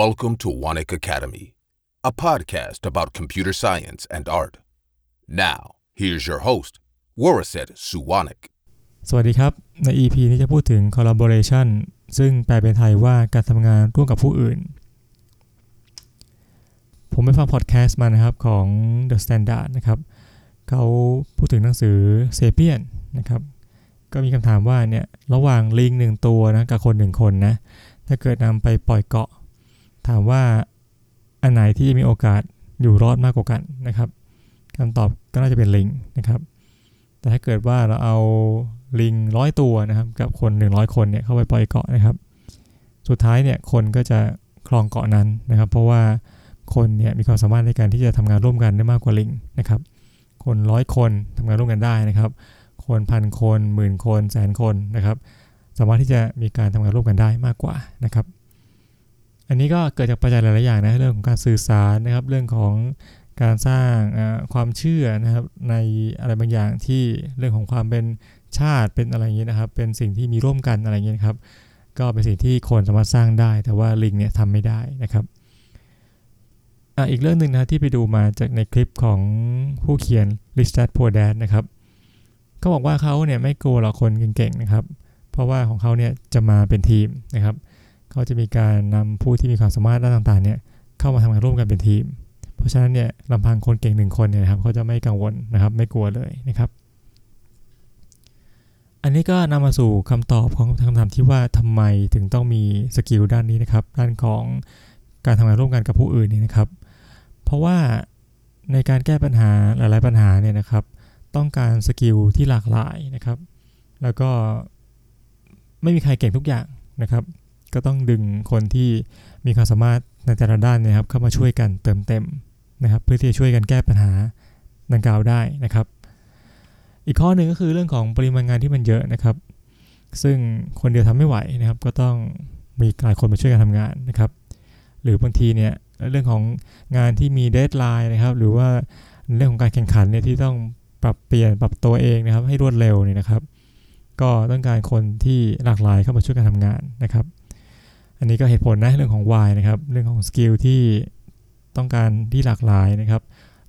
Welcome to Wanik Academy, a podcast about computer science and art. Now, here's your host, Waraset Suwanik. สวัสดีครับ ใน EP นี้จะพูดถึง collaboration ซึ่งแปลเป็นไทยว่าการทำงานร่วมกับผู้อื่น ผมไปฟังพอดแคสต์มานะครับของ The Standard นะครับ เขาพูดถึงหนังสือ Sapien นะครับ ก็มีคำถามว่าเนี่ย ระหว่างลิงหนึ่งตัวนะกับคนหนึ่งคนนะ ถ้าเกิดนำไปปล่อยเกาะ ถามว่าอันไหนที่จะมีโอกาสอยู่รอดมากกว่ากันนะครับคำตอบก็น่าจะเป็นลิงนะครับ แต่ถ้าเกิดว่าเราเอาลิงร้อยตัวนะครับ กับคน 100 คนเนี่ยเข้าไปปล่อยเกาะนะครับ สุดท้ายเนี่ยคนก็จะครองเกาะนั้นนะครับ เพราะว่าคนเนี่ยมีความสามารถในการที่จะทำงานร่วมกันได้มากกว่าลิงนะครับ คนร้อยคนทำงานร่วมกันได้นะครับ คนพันคนหมื่นคนแสนคนนะครับ สามารถที่จะมีการทำงานร่วมกันได้มากกว่านะครับ อันนี้ก็เกิดจากปัจจัยหลายๆอย่างนะเรื่องของการสื่อสารนะครับ เรื่องของการสร้างความเชื่อนะครับในอะไรบางอย่างที่เรื่องของความเป็นชาติเป็นอะไรอย่างนี้นะครับ เป็นสิ่งที่มีร่วมกันอะไรอย่างนี้นะครับ ก็เป็นสิ่งที่คนสามารถสร้างได้ แต่ว่าลิงเนี่ยทำไม่ได้นะครับออีกเรื่องหนึ่งนะที่ไปดูมาจากในคลิปของผู้เขียน Richard p o d a d นะครับเขาบอกว่าเขาเนี่ยไม่กลัวหรอกคนเก่งๆนะครับ เพราะว่าของเขาเนี่ยจะมาเป็นทีมนะครับเขาจะมีการนำผู้ที่มีความสามารถด้านต่างๆเนี่ยเข้ามาทำงานร่วมกันเป็นทีม เพราะฉะนั้นเนี่ยลำพังคนเก่งหนึ่งคนเนี่ยครับเขาจะไม่กังวลนะครับไม่กลัวเลยนะครับ อันนี้ก็นำมาสู่คำตอบของคำถามที่ว่าทำไมถึงต้องมี skill ด้านนี้นะครับด้านของการทำงานร่วมกันกับผู้อื่นนี่นะครับ เพราะว่าในการแก้ปัญหาหลายๆปัญหาเนี่ยนะครับ ต้องการ skill ที่หลากหลายนะครับ แล้วก็ไม่มีใครเก่งทุกอย่างนะครับ ก็ต้องดึงคนที่มีความสามารถในแต่ละด้านนะครับเข้ามาช่วยกันเติมเต็มนะครับ เพื่อที่จะช่วยกันแก้ปัญหาดังกล่าวได้นะครับ อีกข้อหนึ่งก็คือเรื่องของปริมาณงานที่มันเยอะนะครับ ซึ่งคนเดียวทำไม่ไหวนะครับ ก็ต้องมีหลายคนมาช่วยกันทำงานนะครับ หรือบางทีเนี่ยเรื่องของงานที่มี deadline นะครับ หรือว่าเรื่องของการแข่งขันเนี่ยที่ต้องปรับเปลี่ยนปรับตัวเองนะครับ ให้รวดเร็วเนี่ยนะครับ ก็ต้องการคนที่หลากหลายเข้ามาช่วยกันทำงานนะครับ อันนี้ก็เหตุผลนะเรื่องของ why นะครับ เรื่องของ skill ที่ต้องการที่หลากหลายนะครับ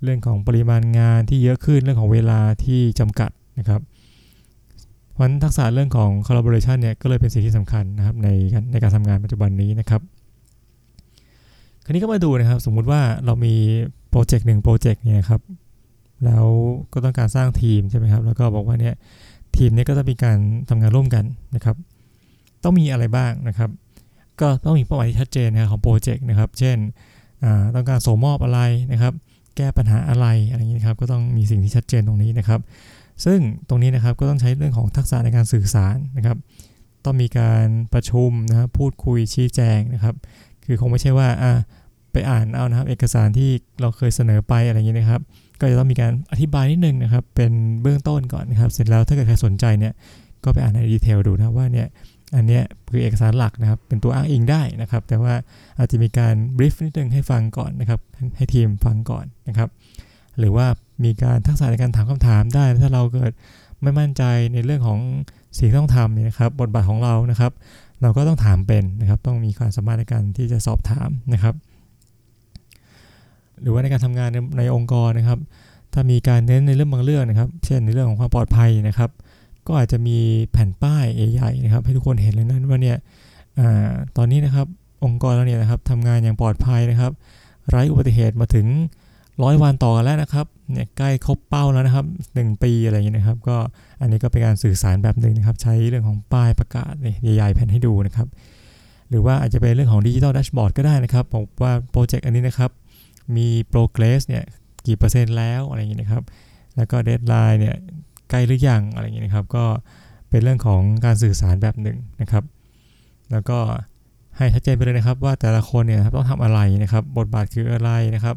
เรื่องของปริมาณงานที่เยอะขึ้น เรื่องของเวลาที่จำกัดนะครับเพราะทักษะเรื่องของ collaboration เนี่ยก็เลยเป็นสิ่งที่สำคัญนะครับในในการทำงานปัจจุบันนี้นะครับ คราวนี้ก็มาดูนะครับ สมมุติว่าเรามีโปรเจกต์หนึ่งโปรเจกต์เนี่ยครับ แล้วก็ต้องการสร้างทีมใช่ไหมครับ แล้วก็บอกว่าเนี่ยทีมนี้ก็จะมีการทำงานร่วมกันนะครับ ต้องมีอะไรบ้างนะครับ ก็ต้องมีเป้าหมายที่ชัดเจนนะครับของโปรเจกต์นะครับ เช่นต้องการส่งมอบอะไรนะครับ แก้ปัญหาอะไรอะไรอย่างนี้นครับ ก็ต้องมีสิ่งที่ชัดเจนตรงนี้นะครับ ซึ่งตรงนี้นะครับก็ต้องใช้เรื่องของทักษะในการสื่อสารนะครับ ต้องมีการประชุมนะครับพูดคุยชี้แจงนะครับ คือคงไม่ใช่ว่าอ่าไปอ่านเอานะครับ เอกสารที่เราเคยเสนอไปอะไรอย่างนี้นะครับ ก็จะต้องมีการอธิบายนิดนึงนะครับ เป็นเบื้องต้นก่อนนะครับ เสร็จแล้วถ้าเกิดใครสนใจเนี่ยก็ไปอ่านในดีเทลดูนะว่าเนี่ย อันนี้คือเอกสารหลักนะครับ เป็นตัวอ้างอิงได้นะครับ แต่ว่าอาจจะมีการบรีฟนิดนึงให้ฟังก่อนนะครับ ให้ทีมฟังก่อนนะครับ หรือว่ามีการทักษะในการถามคำถามได้ ถ้าเราเกิดไม่มั่นใจในเรื่องของสิ่งที่ต้องทำเนี่ยนะครับ บทบาทของเรานะครับ เราก็ต้องถามเป็นนะครับ ต้องมีความสามารถในการที่จะสอบถามนะครับ หรือว่าในการทำงานในในองค์กรนะครับ ถ้ามีการเน้นในเรื่องบางเรื่องนะครับ เช่นในเรื่องของความปลอดภัยนะครับ ก็อาจจะมีแผ่นป้าย หญ่นะครับ ให้ทุกคนเห็นเลยนะว่าเนี่ยอตอนนี้นะครับองค์กรเราเนี่ยนะครับทำงานอย่างปลอดภัยนะครับ ไร้อุบัติเหตุมาถึงร้อยวันต่อกันแล้วนะครับเนี่ยใกล้ครบเป้าแล้วนะครับ 1 ปีอะไรอย่างเงี้ยนะครับ ก็อันนี้ก็เป็นการสื่อสารแบบหนึ่งนะครับ ใช้เรื่องของป้ายประกาศใหญ่ๆแผ่นให้ดูนะครับ หรือว่าอาจจะเป็นเรื่องของ digital dashboard ก็ได้นะครับบอกว่าโปรเจกต์อันนี้นะครับ มี progress เนี่ยกี่เปอร์เซ็นต์แล้วอะไรอย่างเงี้ยนะครับ แล้วก็เดทไลน์เนี่ยใกล้หรือยังอะไรอย่างเงี้ยนะครับ ก็ เป็นเรื่องของการสื่อสารแบบหนึ่งนะครับ แล้วก็ให้ชัดเจนไปเลยนะครับ ว่าแต่ละคนเนี่ยต้องทำอะไรนะครับ บทบาทคืออะไรนะครับ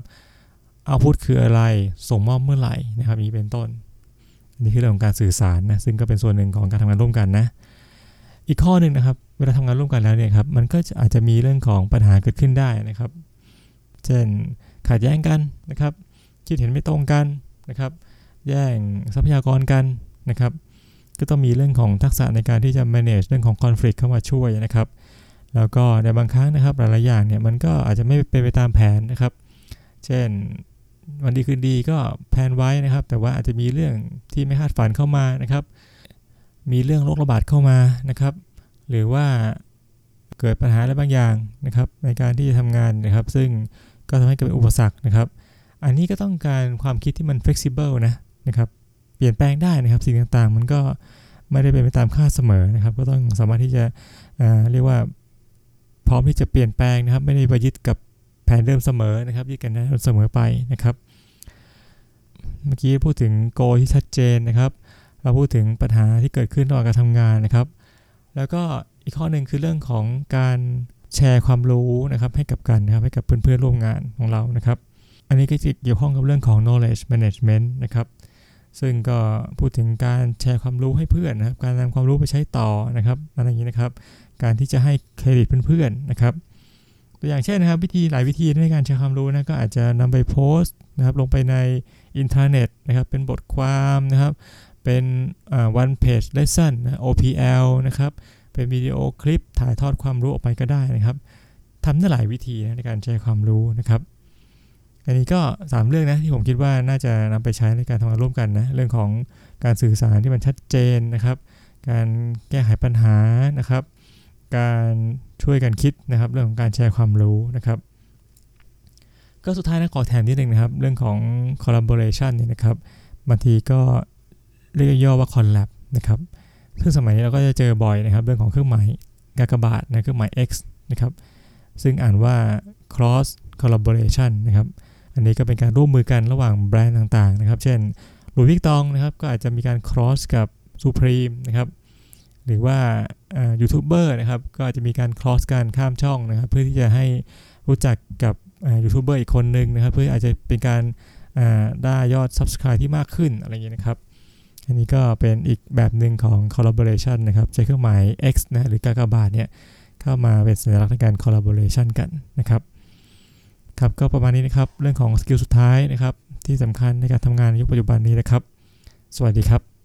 เอาพุทคืออะไรส่งมอบเมื่อไหร่นะครับนี้เป็นต้นนี่คือเรื่องของการสื่อสารนะซึ่งก็เป็นส่วนหนึ่งของการทำงานร่วมกันนะ อีกข้อหนึ่งนะครับ เวลาทำงานร่วมกันแล้วเนี่ยครับมันก็อาจจะมีเรื่องของปัญหาเกิดขึ้นได้นะครับ เช่นขัดแย้งกันนะครับ คิดเห็นไม่ตรงกันนะครับ แย่งทรัพยากรกันนะครับ ก็ต้องมีเรื่องของทักษะในการที่จะ manage เรื่องของ conflict เข้ามาช่วยนะครับ แล้วก็ในบางครั้งนะครับหลายๆอย่างเนี่ยมันก็อาจจะไม่เป็นไปตามแผนนะครับ เช่นวันดีคืนดีก็แพลนไว้นะครับ แต่ว่าอาจจะมีเรื่องที่ไม่คาดฝันเข้ามานะครับ มีเรื่องโรคระบาดเข้ามานะครับ หรือว่าเกิดปัญหาอะไรบางอย่างนะครับ ในการที่จะทำงานนะครับ ซึ่งก็ทำให้เกิดอุปสรรคนะครับ อันนี้ก็ต้องการความคิดที่มัน flexible นะนะครับ เปลี่ยนแปลงได้นะครับ สิ่งต่างๆ มันก็ไม่ได้เป็นไปตามคาดเสมอนะครับ ก็ต้องสามารถที่จะเรียกว่าพร้อมที่จะเปลี่ยนแปลงนะครับ ไม่ได้ไปยึดกับแผนเดิมเสมอนะครับยึดกันได้เสมอไปนะครับ เมื่อกี้พูดถึงโกที่ชัดเจนนะครับ เราพูดถึงปัญหาที่เกิดขึ้นระหว่างการทำงานนะครับ แล้วก็อีกข้อหนึ่งคือเรื่องของการแชร์ความรู้นะครับให้กับกันนะครับให้กับเพื่อนๆร่วมงานของเรานะครับ อันนี้ก็จะเกี่ยวข้องกับเรื่องของ knowledge management นะครับ ซึ่งก็พูดถึงการแชร์ความรู้ให้เพื่อนนะครับ การนำความรู้ไปใช้ต่อนะครับอะไรอย่างนี้นะครับ การที่จะให้เครดิตเพื่อนๆนะครับ ตัวอย่างเช่นนะครับ วิธีหลายวิธีในการแชร์ความรู้นะก็อาจจะนำไปโพสต์นะครับ ลงไปในอินเทอร์เน็ตนะครับ เป็นบทความนะครับ เป็น one page lesson นะ OPL นะครับ เป็นวิดีโอคลิปถ่ายทอดความรู้ออกไปก็ได้นะครับทำได้หลายวิธีนะในการแชร์ความรู้นะครับ อันนี้ก็ 3 เรื่องนะที่ผมคิดว่าน่าจะนำไปใช้ในการทำงานร่วมกันนะเรื่องของการสื่อสารที่มันชัดเจนนะครับ การแก้ไขปัญหานะครับ การช่วยกันคิดนะครับ เรื่องของการแชร์ความรู้นะครับก็สุดท้ายนะขอแถมนิดนึงนะครับ เรื่องของ collaboration เนี่ยนะครับบางทีก็เรียกย่อว่า collab นะครับซึ่งสมัยนี้เราก็จะเจอบ่อยนะครับ เรื่องของเครื่องหมายกากบาทนะเครื่องหมาย X นะครับซึ่งอ่านว่า cross collaboration นะครับ อันนี้ก็เป็นการร่วมมือกันระหว่างแบรนด์ต่างๆนะครับ เช่นหลุยส์วิกตองนะครับก็อาจจะมีการ cross กับ Supreme นะครับหรือว่ายูทูบเบอร์นะครับก็อาจจะมีการ cross การข้ามช่องนะครับ เพื่อที่จะให้รู้จักกับยูทูบเบอร์อีกคนนึงนะครับ เพื่ออาจจะเป็นการได้ยอด subscribe ที่มากขึ้นอะไรอย่างเงี้ยนะครับ อันนี้ก็เป็นอีกแบบหนึ่งของ collaboration นะครับใช้เครื่องหมาย X นะหรือกากบาทเนี่ยเข้ามาเป็นสัญลักษณ์ในการ collaboration กันนะครับ ครับก็ประมาณนี้นะครับเรื่องของ skill สุดท้ายนะครับที่สำคัญในการทำงานในยุคปัจจุบันนี้นะครับ สวัสดีครับ